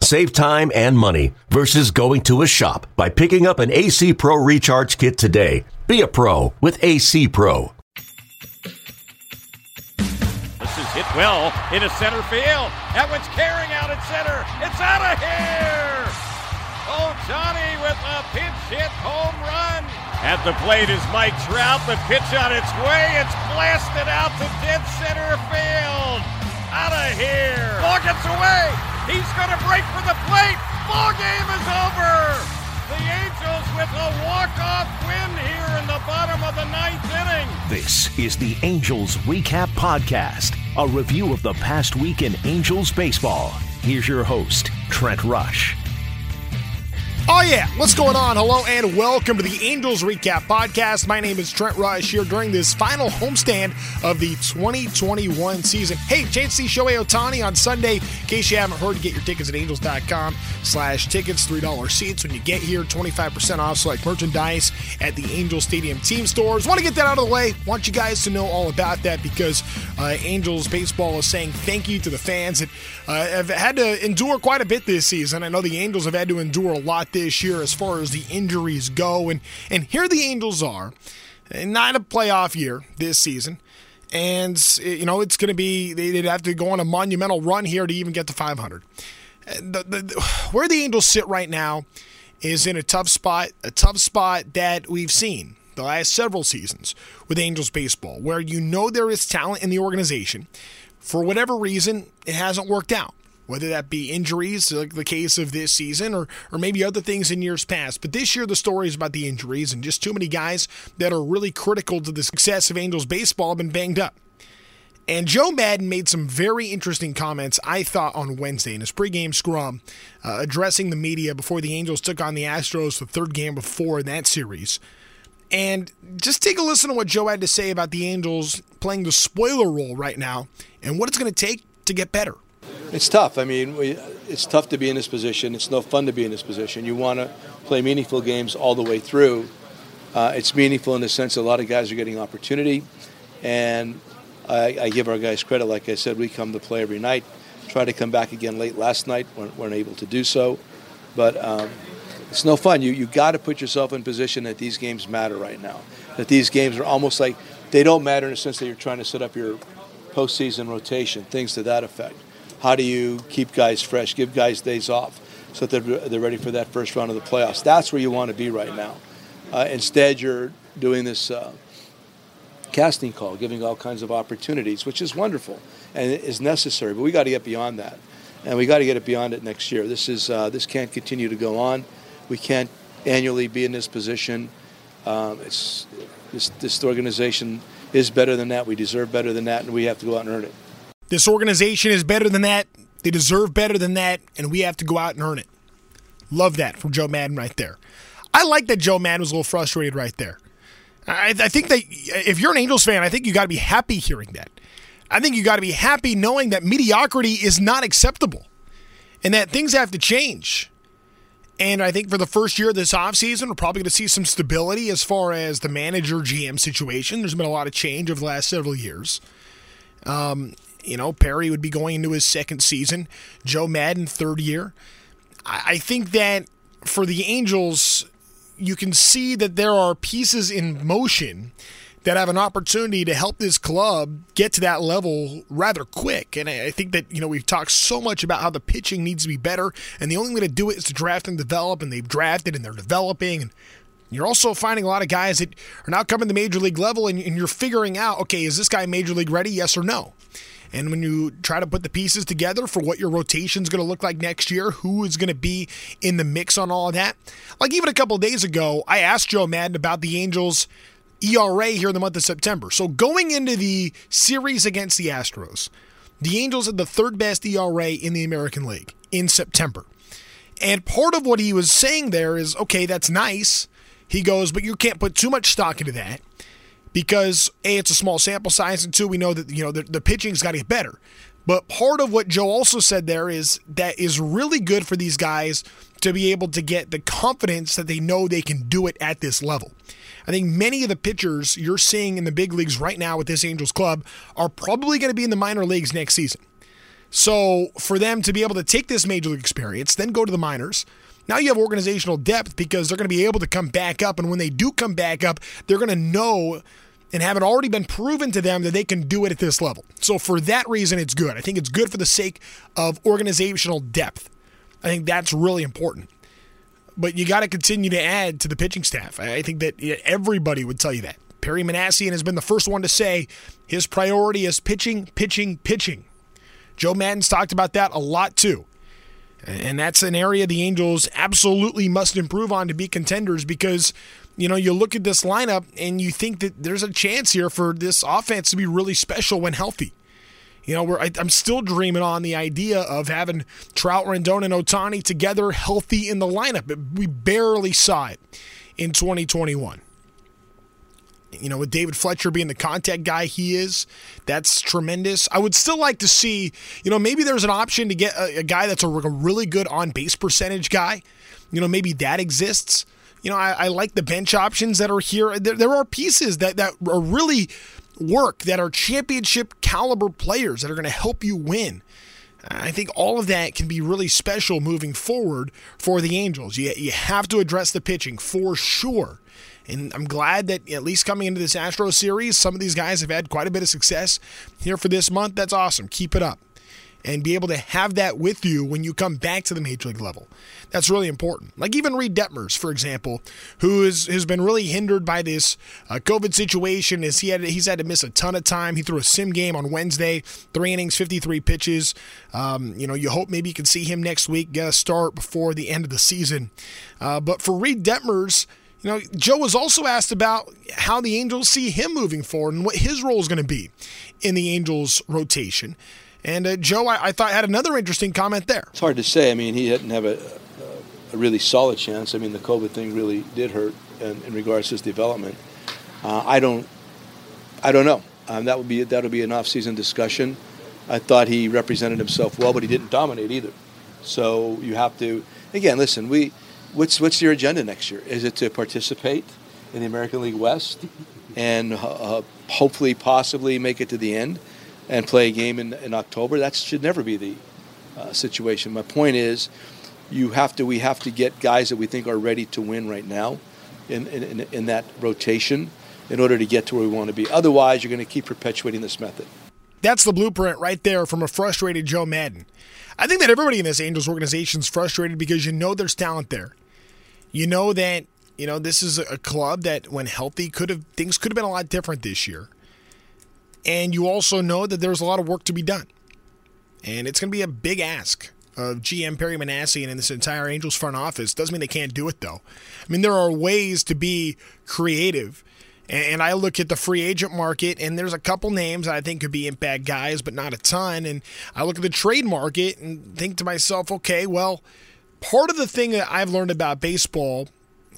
Save time and money versus going to a shop by picking up an AC Pro Recharge Kit today. Be a pro with AC Pro. This is hit well into center field. That one's carrying out at center. It's out of here. Oh, Johnny with a pinch hit home run. At the plate is Mike Trout. The pitch on its way. It's blasted out to dead center field. Out of here. Ball gets away. He's going to break for the plate. Ball game is over. The Angels with a walk-off win here in the bottom of the ninth inning. This is the Angels Recap Podcast, a review of the past week in Angels baseball. Here's your host, Trent Rush. Oh, yeah. What's going on? Hello and welcome to the Angels Recap Podcast. My name is Trent Rush here during this final homestand of the 2021 season. Hey, chance to see Shohei Ohtani on Sunday. In case you haven't heard, get your tickets at angels.com slash tickets, $3 seats when you get here, 25% off select merchandise at the Angel Stadium team stores. Want to get that out of the way. Want you guys to know all about that because uh, Angels baseball is saying thank you to the fans that uh, have had to endure quite a bit this season. I know the Angels have had to endure a lot this year as far as the injuries go. And, and here the Angels are, eh, not a playoff year this season. And, eh, you know, it's going to be, they'd have to go on a monumental run here to even get to 500. Eh, the, the, the, where the Angels sit right now is in a tough spot, a tough spot that we've seen the last several seasons with Angels baseball, where you know there is talent in the organization. For whatever reason, it hasn't worked out whether that be injuries, like the case of this season, or, or maybe other things in years past. But this year, the story is about the injuries, and just too many guys that are really critical to the success of Angels baseball have been banged up. And Joe Maddon made some very interesting comments, I thought, on Wednesday in his pregame scrum, uh, addressing the media before the Angels took on the Astros the third game before in that series. And just take a listen to what Joe had to say about the Angels playing the spoiler role right now and what it's going to take to get better. It's tough. I mean, we, it's tough to be in this position. It's no fun to be in this position. You want to play meaningful games all the way through. Uh, it's meaningful in the sense that a lot of guys are getting opportunity, and I, I, give our guys credit. Like I said, we come to play every night. Try to come back again late last night. weren't, weren't able to do so, but um, it's no fun. You you got to put yourself in position that these games matter right now. That these games are almost like they don't matter in the sense that you're trying to set up your postseason rotation, things to that effect. How do you keep guys fresh, give guys days off so that they're, they're ready for that first round of the playoffs? That's where you want to be right now. Uh, instead, you're doing this uh, casting call, giving all kinds of opportunities, which is wonderful and is necessary. But we got to get beyond that, and we got to get it beyond it next year. This is uh, this can't continue to go on. We can't annually be in this position. Um, it's this, this organization is better than that. We deserve better than that, and we have to go out and earn it. This organization is better than that. They deserve better than that, and we have to go out and earn it. Love that from Joe Maddon right there. I like that Joe Maddon was a little frustrated right there. I, I think that if you're an Angels fan, I think you got to be happy hearing that. I think you got to be happy knowing that mediocrity is not acceptable and that things have to change. And I think for the first year of this offseason, we're probably going to see some stability as far as the manager GM situation. There's been a lot of change over the last several years. Um, you know, Perry would be going into his second season, Joe Maddon, third year. I think that for the Angels, you can see that there are pieces in motion that have an opportunity to help this club get to that level rather quick. And I think that, you know, we've talked so much about how the pitching needs to be better, and the only way to do it is to draft and develop, and they've drafted and they're developing. And you're also finding a lot of guys that are now coming to major league level, and, and you're figuring out, okay, is this guy major league ready? Yes or no? And when you try to put the pieces together for what your rotation is going to look like next year, who is going to be in the mix on all of that, like even a couple days ago, I asked Joe Maddon about the Angels' ERA here in the month of September. So going into the series against the Astros, the Angels had the third best ERA in the American League in September. And part of what he was saying there is okay, that's nice. He goes, but you can't put too much stock into that because a it's a small sample size, and two we know that you know the, the pitching's got to get better. But part of what Joe also said there is that is really good for these guys to be able to get the confidence that they know they can do it at this level. I think many of the pitchers you're seeing in the big leagues right now with this Angels club are probably going to be in the minor leagues next season. So for them to be able to take this major league experience, then go to the minors, now you have organizational depth because they're going to be able to come back up. And when they do come back up, they're going to know and have it already been proven to them that they can do it at this level. So for that reason, it's good. I think it's good for the sake of organizational depth. I think that's really important. But you got to continue to add to the pitching staff. I think that everybody would tell you that. Perry Minasian has been the first one to say his priority is pitching, pitching, pitching. Joe Maddon's talked about that a lot too. And that's an area the Angels absolutely must improve on to be contenders because, you know, you look at this lineup and you think that there's a chance here for this offense to be really special when healthy. You know, I, am still dreaming on the idea of having Trout, Rendon, and Ohtani together healthy in the lineup. We barely saw it in 2021 you know, with David Fletcher being the contact guy he is, that's tremendous. I would still like to see, you know, maybe there's an option to get a, a guy that's a, a, really good on base percentage guy. You know, maybe that exists. You know, I, I like the bench options that are here. There, there are pieces that, that are really work that are championship caliber players that are going to help you win. I think all of that can be really special moving forward for the Angels. You, you have to address the pitching for sure. And I'm glad that at least coming into this Astro series, some of these guys have had quite a bit of success here for this month. That's awesome. Keep it up. And be able to have that with you when you come back to the major league level. That's really important. Like even Reid Detmers, for example, who is, has been really hindered by this uh, COVID situation. Is he had he's had to miss a ton of time. He threw a sim game on Wednesday, three innings, 53 pitches. Um, you know, you hope maybe you can see him next week, get a start before the end of the season. Uh, but for Reid Detmers, you know, Joe was also asked about how the Angels see him moving forward and what his role is going to be in the Angels' rotation. And uh, Joe, I, I, thought, had another interesting comment there. It's hard to say. I mean, he didn't have a, a really solid chance. I mean, the COVID thing really did hurt in, in regards to his development. Uh, I don't, I don't know. Um, that would be that would be an off-season discussion. I thought he represented himself well, but he didn't dominate either. So you have to, again, listen. We what's what's your agenda next year? Is it to participate in the American League West and uh, hopefully, possibly make it to the end and play a game in, in October? That should never be the uh, situation. My point is, you have to we have to get guys that we think are ready to win right now in, in, in that rotation in order to get to where we want to be. Otherwise, you're going to keep perpetuating this method. That's the blueprint right there from a frustrated Joe Maddon. I think that everybody in this Angels organization is frustrated because you know there's talent there. You know that you know this is a club that, when healthy, could have things could have been a lot different this year. And you also know that there's a lot of work to be done, and it's going to be a big ask of GM Perry Minasian and this entire Angels front office. Doesn't mean they can't do it though. I mean there are ways to be creative. And I look at the free agent market, and there's a couple names I think could be impact guys, but not a ton. And I look at the trade market and think to myself, okay, well, part of the thing that I've learned about baseball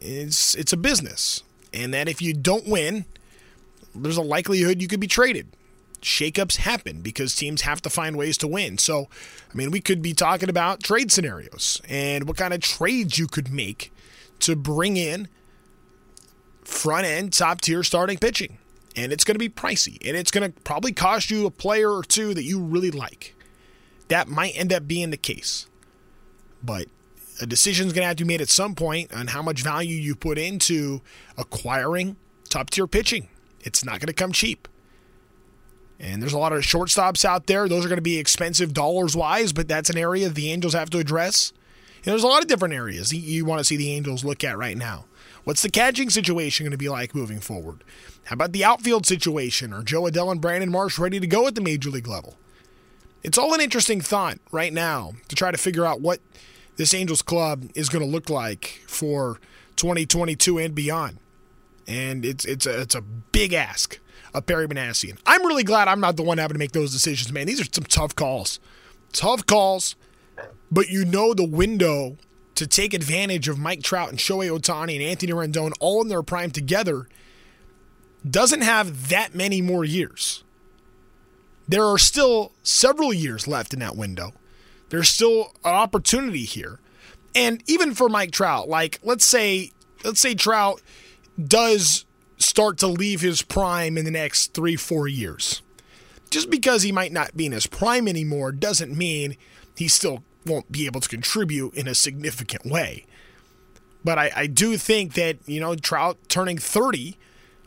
is it's a business, and that if you don't win, there's a likelihood you could be traded. Shakeups happen because teams have to find ways to win. So, I mean, we could be talking about trade scenarios and what kind of trades you could make to bring in front end, top tier starting pitching. And it's going to be pricey, and it's going to probably cost you a player or two that you really like. That might end up being the case. But a decision is going to have to be made at some point on how much value you put into acquiring top tier pitching. It's not going to come cheap. And there's a lot of shortstops out there. Those are going to be expensive dollars wise, but that's an area the Angels have to address. And there's a lot of different areas you want to see the Angels look at right now. What's the catching situation going to be like moving forward? How about the outfield situation? Are Jo Adell and Brandon Marsh ready to go at the major league level? It's all an interesting thought right now to try to figure out what this Angels club is going to look like for 2022 and beyond. And it's it's a, it's a big ask of Perry Minasian. I'm really glad I'm not the one having to make those decisions, man. These are some tough calls. Tough calls, but you know the window to take advantage of Mike Trout and Shohei Ohtani and Anthony Rendon all in their prime together doesn't have that many more years. There are still several years left in that window. There's still an opportunity here. And even for Mike Trout, like let's say let's say Trout does start to leave his prime in the next 3-4 years. Just because he might not be in his prime anymore doesn't mean he still won't be able to contribute in a significant way. But I, I do think that, you know, Trout turning 30,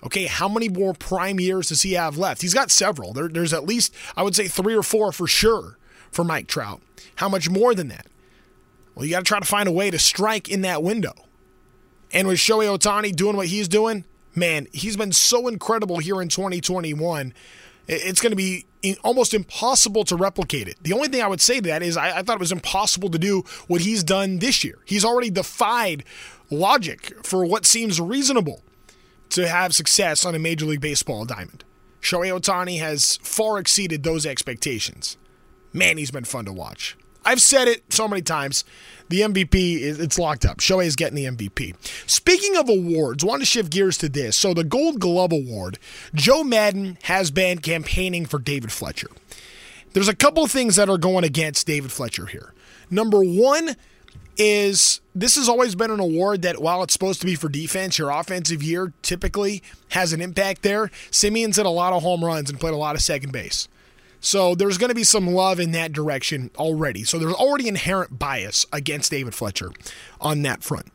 okay, how many more prime years does he have left? He's got several. There, there's at least, I would say, three or four for sure for Mike Trout. How much more than that? Well, you got to try to find a way to strike in that window. And with Shohei Ohtani doing what he's doing, man, he's been so incredible here in 2021. It's going to be almost impossible to replicate it. The only thing I would say to that is I, I, thought it was impossible to do what he's done this year. He's already defied logic for what seems reasonable to have success on a Major League Baseball diamond. Shohei Ohtani has far exceeded those expectations. Man, he's been fun to watch. I've said it so many times. The MVP is it's locked up. Shohei is getting the MVP. Speaking of awards, want to shift gears to this. So the Gold Glove Award, Joe Maddon has been campaigning for David Fletcher. There's a couple of things that are going against David Fletcher here. Number one is this has always been an award that while it's supposed to be for defense, your offensive year typically has an impact there. Semien's hit a lot of home runs and played a lot of second base. So there's going to be some love in that direction already. So there's already inherent bias against David Fletcher on that front.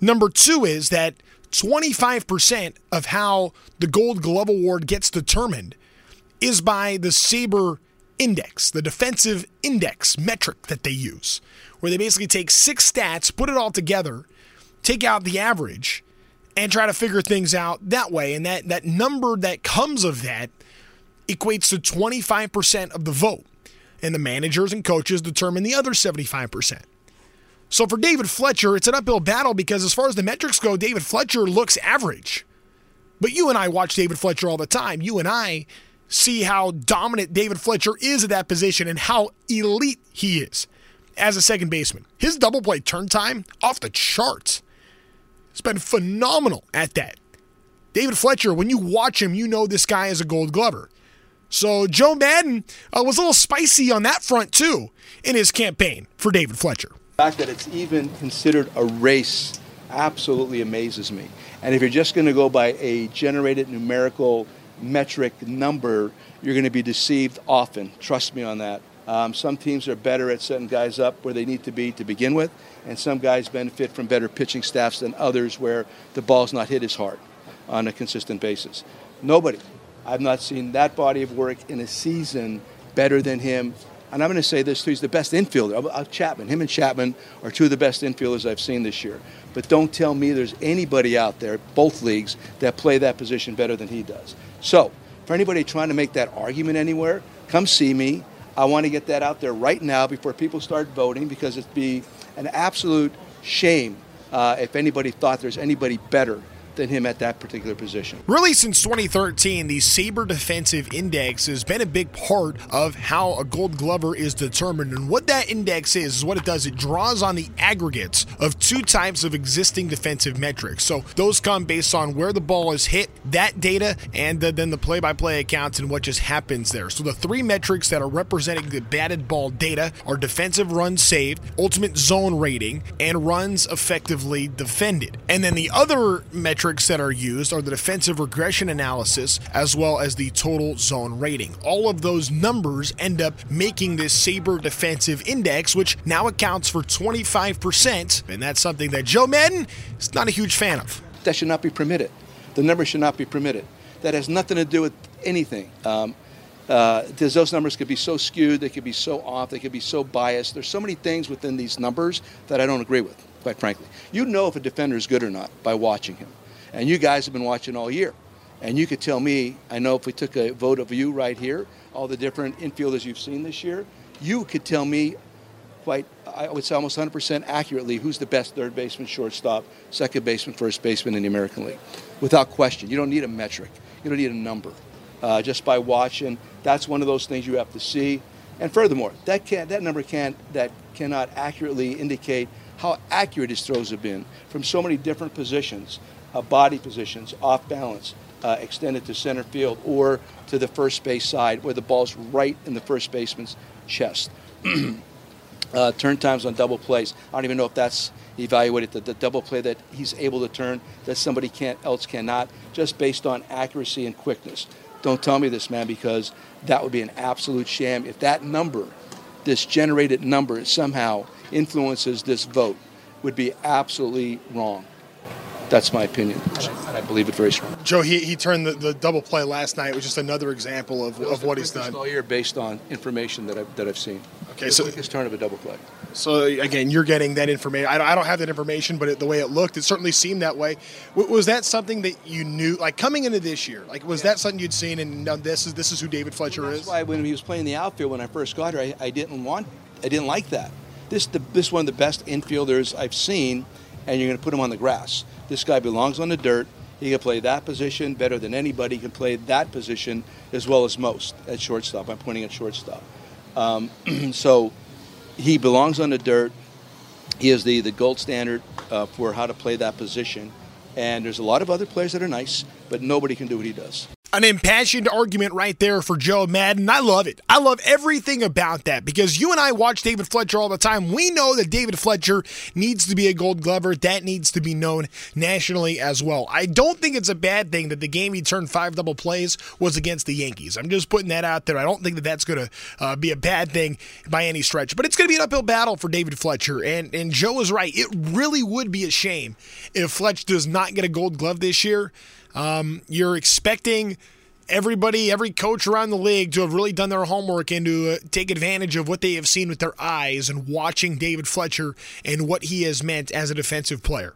Number two is that 25% of how the Gold Glove Award gets determined is by the SABR index, the defensive index metric that they use, where they basically take six stats, put it all together, take out the average, and try to figure things out that way. And that, that number that comes of that equates to 25% of the vote, and the managers and coaches determine the other 75%. So for David Fletcher, it's an uphill battle because as far as the metrics go, David Fletcher looks average. But you and I watch David Fletcher all the time. You and I see how dominant David Fletcher is at that position and how elite he is as a second baseman. His double play turn time off the charts. It's been phenomenal at that. David Fletcher, when you watch him, you know this guy is a gold glover. So Joe Maddon uh, was a little spicy on that front too in his campaign for David Fletcher. The fact that it's even considered a race absolutely amazes me. And if you're just going to go by a generated numerical metric number, you're going to be deceived often. Trust me on that. Um, some teams are better at setting guys up where they need to be to begin with, and some guys benefit from better pitching staffs than others where the ball's not hit as hard on a consistent basis. Nobody I've not seen that body of work in a season better than him. And I'm going to say this too: he's the best infielder. Uh, Chapman, him and Chapman are two of the best infielders I've seen this year. But don't tell me there's anybody out there, both leagues, that play that position better than he does. So, for anybody trying to make that argument anywhere, come see me. I want to get that out there right now before people start voting because it'd be an absolute shame uh, if anybody thought there's anybody better than him at that particular position. Really, since 2013, the SABR Defensive Index has been a big part of how a gold glover is determined. And what that index is, is what it does it draws on the aggregates of two types of existing defensive metrics. So those come based on where the ball is hit, that data, and the, then the play by play accounts and what just happens there. So the three metrics that are representing the batted ball data are defensive runs saved, ultimate zone rating, and runs effectively defended. And then the other metric metrics that are used are the defensive regression analysis as well as the total zone rating. All of those numbers end up making this SABR defensive index, which now accounts for 25%, and that's something that Joe Maddon is not a huge fan of. That should not be permitted. The number should not be permitted. That has nothing to do with anything. Um, uh, those numbers could be so skewed, they could be so off, they could be so biased. There's so many things within these numbers that I don't agree with, quite frankly. You know if a defender is good or not by watching him. And you guys have been watching all year. And you could tell me, I know if we took a vote of you right here, all the different infielders you've seen this year, you could tell me quite, I would say almost 100% accurately who's the best third baseman, shortstop, second baseman, first baseman in the American League. Without question. You don't need a metric. You don't need a number. Uh, just by watching, that's one of those things you have to see. And furthermore, that can't, that number can't, that cannot accurately indicate how accurate his throws have been from so many different positions body positions, off balance, uh, extended to center field or to the first base side where the ball's right in the first baseman's chest. uh, turn times on double plays. I don't even know if that's evaluated the, the double play that he's able to turn that somebody can't else cannot, just based on accuracy and quickness. Don't tell me this, man, because that would be an absolute sham. If that number, this generated number, somehow influences this vote, would be absolutely wrong. That's my opinion, and I believe it very strongly. Joe, he, he turned the, the double play last night, which is another example of, of what he's done. All year, based on information that I've, that I've seen. Okay, so his turn of a double play. So again, you're getting that information. I don't, I don't have that information, but it, the way it looked, it certainly seemed that way. W- was that something that you knew, like coming into this year? Like, was yeah. that something you'd seen? And no, this is this is who David Fletcher is? that's is. Why when he was playing the outfield when I first got here, I, I didn't want, I didn't like that. This the, this one of the best infielders I've seen, and you're going to put him on the grass. This guy belongs on the dirt. He can play that position better than anybody. Can play that position as well as most at shortstop. I'm pointing at shortstop. Um, so he belongs on the dirt. He is the, the gold standard uh, for how to play that position. And there's a lot of other players that are nice, but nobody can do what he does. An impassioned argument right there for Joe Maddon. I love it. I love everything about that because you and I watch David Fletcher all the time. We know that David Fletcher needs to be a gold glover. That needs to be known nationally as well. I don't think it's a bad thing that the game he turned five double plays was against the Yankees. I'm just putting that out there. I don't think that that's going to uh, be a bad thing by any stretch, but it's going to be an uphill battle for David Fletcher. And, and Joe is right. It really would be a shame if Fletch does not get a gold glove this year. Um, you're expecting everybody, every coach around the league to have really done their homework and to uh, take advantage of what they have seen with their eyes and watching David Fletcher and what he has meant as a defensive player.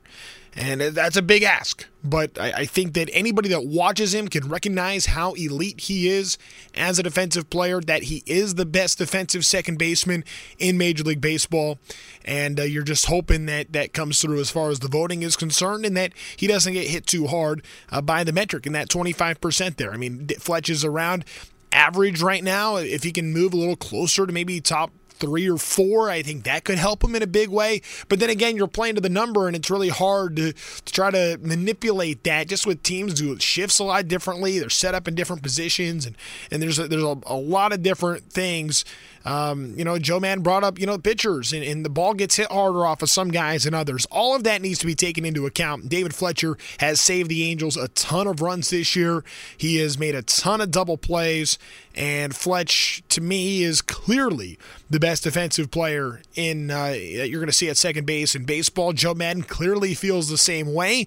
And that's a big ask. But I, I, think that anybody that watches him can recognize how elite he is as a defensive player, that he is the best defensive second baseman in Major League Baseball. And uh, you're just hoping that that comes through as far as the voting is concerned and that he doesn't get hit too hard uh, by the metric in that 25% there. I mean, Fletch is around average right now. If he can move a little closer to maybe top three or four. I think that could help him in a big way. But then again, you're playing to the number, and it's really hard to, to try to manipulate that. Just with teams do shifts a lot differently. They're set up in different positions, and and there's a, there's a, a lot of different things um, you know, Joe Man brought up, you know, pitchers, and, and, the ball gets hit harder off of some guys than others. All of that needs to be taken into account. David Fletcher has saved the Angels a ton of runs this year. He has made a ton of double plays, and Fletch, to me, is clearly the best defensive player in uh, you're going to see at second base in baseball. Joe Maddon clearly feels the same way,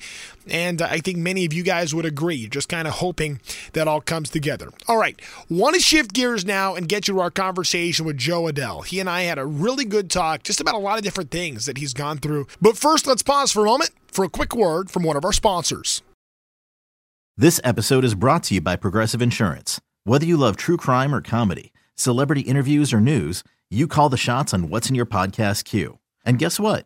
and I think many of you guys would agree. Just kind of hoping that all comes together. All right, want to shift gears now and get you to our conversation with Jo Adell. He and I had a really good talk just about a lot of different things that he's gone through. But first, let's pause for a moment for a quick word from one of our sponsors. This episode is brought to you by Progressive Insurance. Whether you love true crime or comedy, celebrity interviews or news, you call the shots on what's in your podcast queue. And guess what?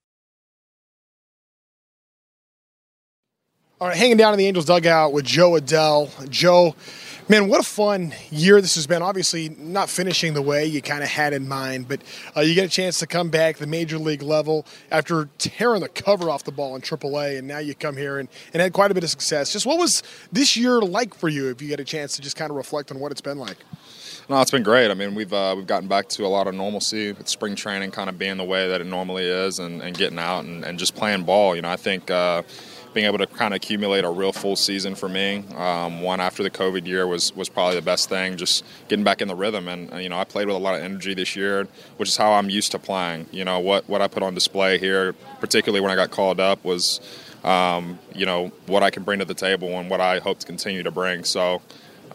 All right, hanging down in the Angels dugout with Jo Adell. Joe, Man, what a fun year this has been. Obviously, not finishing the way you kind of had in mind, but uh, you get a chance to come back the major league level after tearing the cover off the ball in AAA, and now you come here and, and had quite a bit of success. Just what was this year like for you if you get a chance to just kind of reflect on what it's been like? No, it's been great. I mean, we've uh, we've gotten back to a lot of normalcy with spring training kind of being the way that it normally is, and, and getting out and, and just playing ball. You know, I think. Uh, being able to kind of accumulate a real full season for me. Um, one after the COVID year was was probably the best thing. Just getting back in the rhythm, and you know, I played with a lot of energy this year, which is how I'm used to playing. You know, what what I put on display here, particularly when I got called up, was um, you know what I can bring to the table and what I hope to continue to bring. So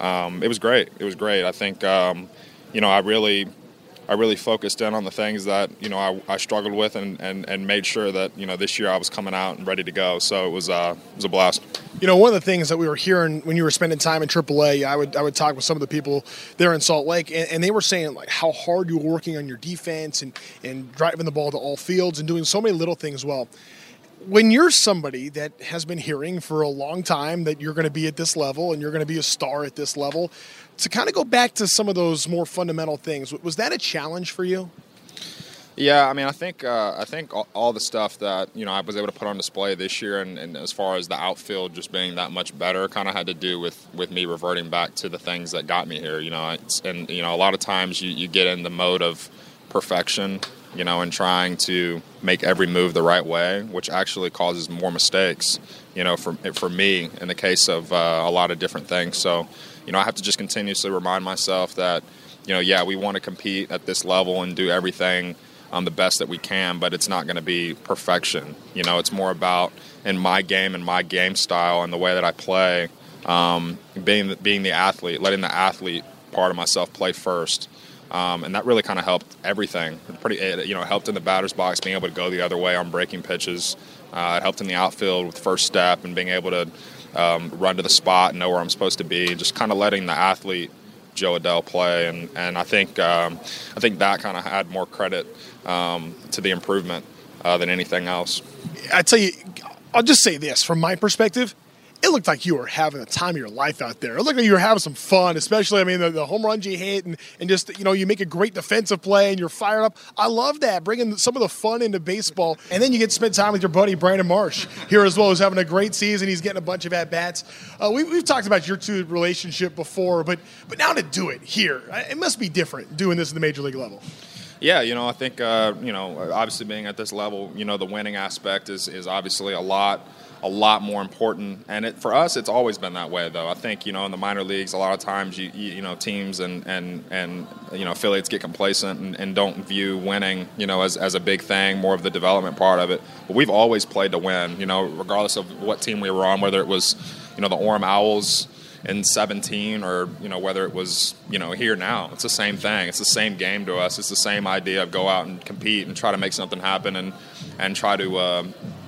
um, it was great. It was great. I think um, you know I really I really focused in on the things that you know I, I struggled with and, and, and made sure that you know this year I was coming out and ready to go. So it was uh, it was a blast. You know, one of the things that we were hearing when you were spending time in AAA, I would I would talk with some of the people there in Salt Lake, and, and they were saying like how hard you were working on your defense and and driving the ball to all fields and doing so many little things well when you're somebody that has been hearing for a long time that you're going to be at this level and you're going to be a star at this level, to kind of go back to some of those more fundamental things, was that a challenge for you? Yeah, I mean, I think uh, I think all, all, the stuff that you know I was able to put on display this year, and, and as far as the outfield just being that much better, kind of had to do with with me reverting back to the things that got me here. You know, and you know, a lot of times you, you get in the mode of perfection, you know, and trying to make every move the right way, which actually causes more mistakes. You know, for for me in the case of uh, a lot of different things. So, you know, I have to just continuously remind myself that, you know, yeah, we want to compete at this level and do everything um, the best that we can, but it's not going to be perfection. You know, it's more about in my game and my game style and the way that I play, um, being being the athlete, letting the athlete part of myself play first. Um, and that really kind of helped everything. Pretty, it, you know, helped in the batter's box, being able to go the other way on breaking pitches. Uh, it helped in the outfield with first step and being able to um, run to the spot and know where I'm supposed to be. Just kind of letting the athlete Jo Adell play, and and I think um, I think that kind of had more credit um, to the improvement uh, than anything else. I tell you, I'll just say this from my perspective it looked like you were having the time of your life out there. It looked like you were having some fun, especially, I mean, the, the home runs you hit and, and just, you know, you make a great defensive play and you're fired up. I love that, bringing some of the fun into baseball. And then you get to spend time with your buddy, Brandon Marsh, here as well, who's having a great season. He's getting a bunch of at-bats. Uh, we, have talked about your two relationship before, but, but now to do it here, it must be different doing this at the major league level. Yeah, you know, I think, uh, you know, obviously being at this level, you know, the winning aspect is, is obviously a lot – a lot more important. And it, for us, it's always been that way, though. I think you know in the minor leagues, a lot of times you you, know teams and and and you know affiliates get complacent and, and, don't view winning you know as, as a big thing, more of the development part of it. But we've always played to win. You know, regardless of what team we were on, whether it was you know the Orem Owls in 17 or you know whether it was you know here now it's the same thing it's the same game to us it's the same idea of go out and compete and try to make something happen and and try to uh,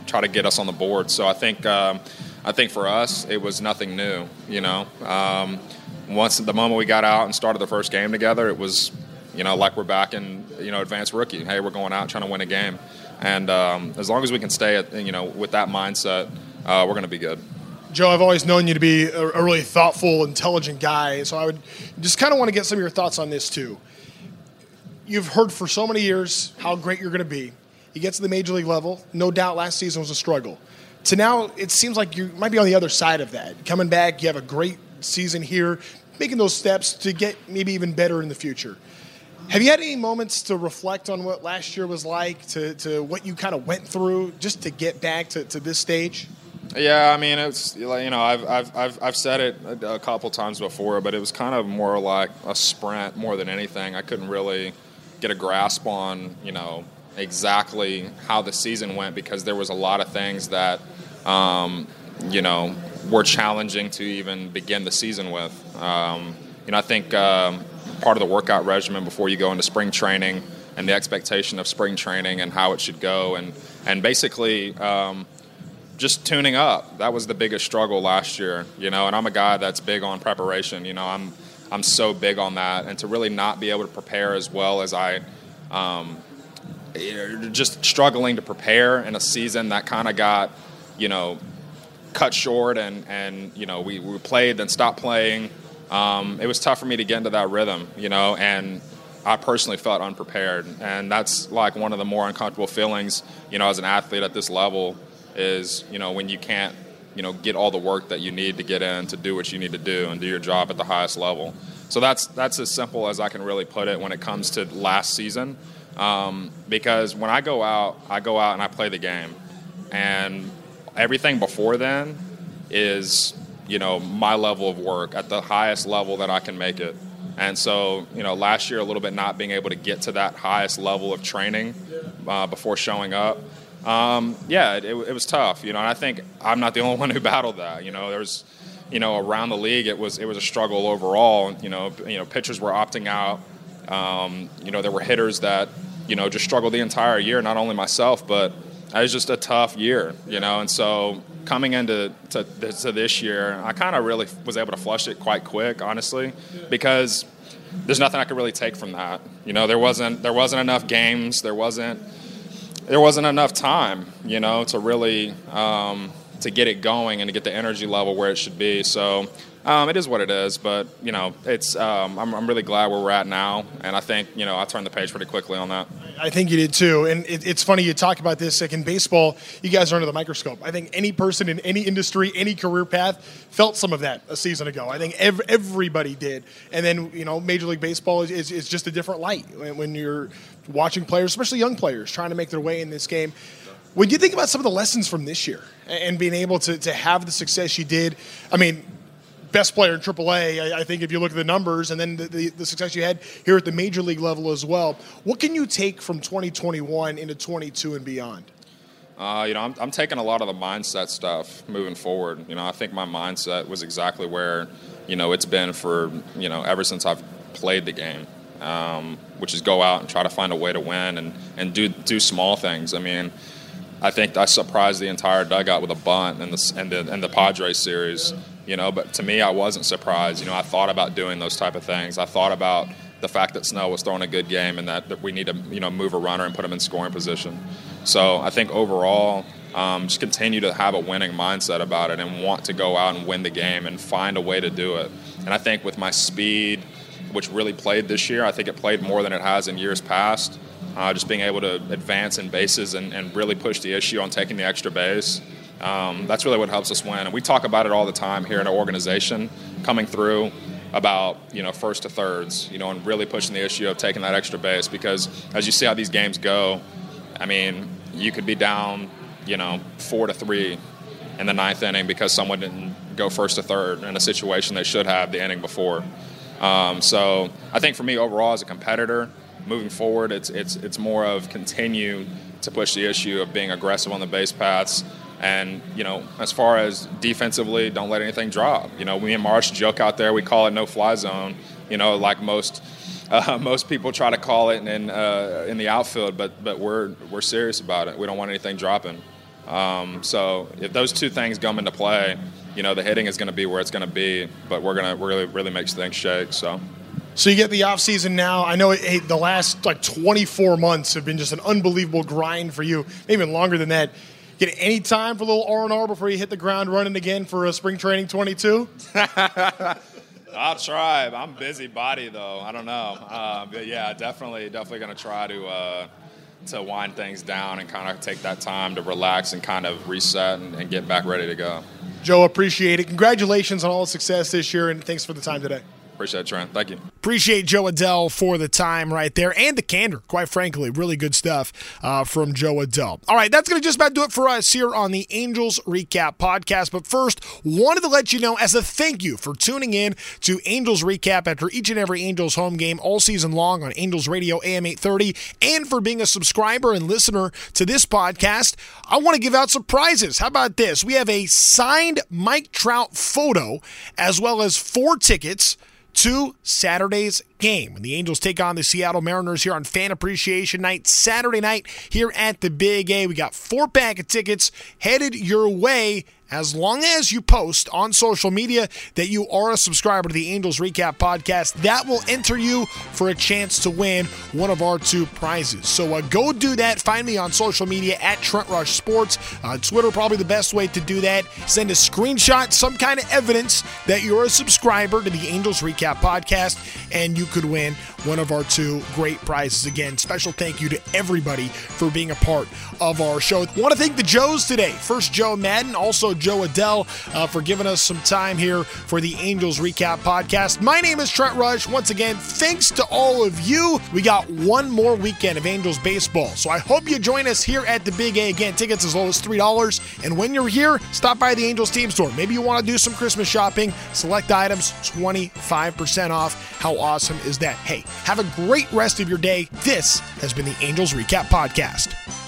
try to get us on the board. So I think um, I think for us it was nothing new. You know, um, once the moment we got out and started the first game together, it was you know like we're back in you know advanced rookie. Hey, we're going out trying to win a game, and um, as long as we can stay at you know with that mindset, uh, we're going to be good. Joe, I've always known you to be a, a really thoughtful, intelligent guy. So I would just kind of want to get some of your thoughts on this too. You've heard for so many years how great you're going to be. You get to the major league level. No doubt last season was a struggle. To now, it seems like you might be on the other side of that. Coming back, you have a great season here, making those steps to get maybe even better in the future. Have you had any moments to reflect on what last year was like, to, to what you kind of went through just to get back to, to this stage? Yeah, I mean, it's you know, I've, I've, I've, I've said it a couple times before, but it was kind of more like a sprint more than anything. I couldn't really get a grasp on, you know, exactly how the season went because there was a lot of things that um, you know were challenging to even begin the season with. Um, you know, I think um, part of the workout regimen before you go into spring training and the expectation of spring training and how it should go, and and basically um, just tuning up. That was the biggest struggle last year. You know, and I'm a guy that's big on preparation. You know, I'm I'm so big on that, and to really not be able to prepare as well as I um, just struggling to prepare in a season that kind of got, you know, cut short and, and you know, we, we played, then stopped playing. Um, it was tough for me to get into that rhythm, you know, and I personally felt unprepared. And that's like one of the more uncomfortable feelings, you know, as an athlete at this level is, you know, when you can't, you know, get all the work that you need to get in to do what you need to do and do your job at the highest level. So that's that's as simple as I can really put it when it comes to last season. Um, because when I go out, I go out and I play the game, and everything before then is you know my level of work at the highest level that I can make it. And so you know last year a little bit not being able to get to that highest level of training uh, before showing up. Um, yeah, it, it, was tough, you know. And I think I'm not the only one who battled that. You know, there's, you know, around the league, it was it was a struggle overall. You know, you know, pitchers were opting out Um, you know, there were hitters that you know just struggled the entire year. Not only myself, but it was just a tough year. You know, and so coming into to, to this year, I kind of really was able to flush it quite quick, honestly, because there's nothing I could really take from that. You know, there wasn't there wasn't enough games. There wasn't there wasn't enough time. You know, to really um, to get it going and to get the energy level where it should be. So um, it is what it is, but you know, it's. Um, I'm, I'm, really glad where we're at now, and I think you know I turned the page pretty quickly on that. I think you did too, and it, it's funny you talk about this. Like in baseball, you guys are under the microscope. I think any person in any industry, any career path, felt some of that a season ago. I think ev- everybody did, and then you know, Major League Baseball is, is, is just a different light when, when you're watching players, especially young players, trying to make their way in this game. When you think about some of the lessons from this year and being able to, to have the success you did, I mean, best player in AAA. I, I, think if you look at the numbers and then the, the, the, success you had here at the major league level as well, what can you take from 2021 into 22 and beyond? Uh, you know, I'm, I'm, taking a lot of the mindset stuff moving forward. You know, I think my mindset was exactly where, you know, it's been for, you know, ever since I've played the game, um, which is go out and try to find a way to win and, and do, do small things. I mean, I think I surprised the entire dugout with a bunt in the, in the, in the Padres series you know. But to me, I wasn't surprised. You know, I thought about doing those type of things. I thought about the fact that Snell was throwing a good game and that, that we need to you know move a runner and put him in scoring position. So I think overall, um, just continue to have a winning mindset about it and want to go out and win the game and find a way to do it. And I think with my speed, which really played this year, I think it played more than it has in years past. Uh, just being able to advance in bases and, and really push the issue on taking the extra base. Um, that's really what helps us win. And we talk about it all the time here in our organization, coming through about you know first to thirds, you know, and really pushing the issue of taking that extra base because as you see how these games go, I mean, you could be down, you know, four to three in the ninth inning because someone didn't go first to third in a situation they should have the inning before. Um, so I think for me overall as a competitor, moving forward, it's it's it's more of continue to push the issue of being aggressive on the base paths and you know, as far as defensively, don't let anything drop. You know, me and Marsh joke out there. We call it no fly zone. You know, like most uh, most people try to call it in uh, in the outfield, but but we're we're serious about it. We don't want anything dropping. Um, so if those two things come into play, you know, the hitting is going to be where it's going to be, but we're going to really really make things shake. So. So you get the off season now. I know it, the last like 24 months have been just an unbelievable grind for you, maybe even longer than that. Get any time for a little R and R before you hit the ground running again for a spring training 22? I'll try. I'm busy body though. I don't know, uh, but yeah, definitely, definitely gonna try to uh, to wind things down and kind of take that time to relax and kind of reset and, and get back ready to go. Joe, appreciate it. Congratulations on all the success this year, and thanks for the time today. Appreciate it, Trent. Thank you. Appreciate Jo Adell for the time right there and the candor, quite frankly. Really good stuff uh, from Jo Adell. All right, that's going to just about do it for us here on the Angels Recap podcast. But first, wanted to let you know as a thank you for tuning in to Angels Recap after each and every Angels home game all season long on Angels Radio AM 830 and for being a subscriber and listener to this podcast. I want to give out some prizes. How about this? We have a signed Mike Trout photo as well as four tickets to Saturday's game when the Angels take on the Seattle Mariners here on Fan Appreciation Night, Saturday night here at the Big A. We got four pack of tickets headed your way as long as you post on social media that you are a subscriber to the Angels Recap podcast, that will enter you for a chance to win one of our two prizes. So uh, go do that. Find me on social media at Trent Rush Sports. Uh, Twitter, probably the best way to do that. Send a screenshot, some kind of evidence that you're a subscriber to the Angels Recap podcast, and you could win one of our two great prizes. Again, special thank you to everybody for being a part of our show. I Want to thank the Joes today. First, Joe Maddon, also Jo Adell uh, for giving us some time here for the Angels Recap Podcast. My name is Trent Rush. Once again, thanks to all of you. We got one more weekend of Angels baseball, so I hope you join us here at the Big A. Again, tickets as low as $3. And when you're here, stop by the Angels team store. Maybe you want to do some Christmas shopping. Select items, 25% off. How awesome is that? Hey, have a great rest of your day. This has been the Angels Recap Podcast.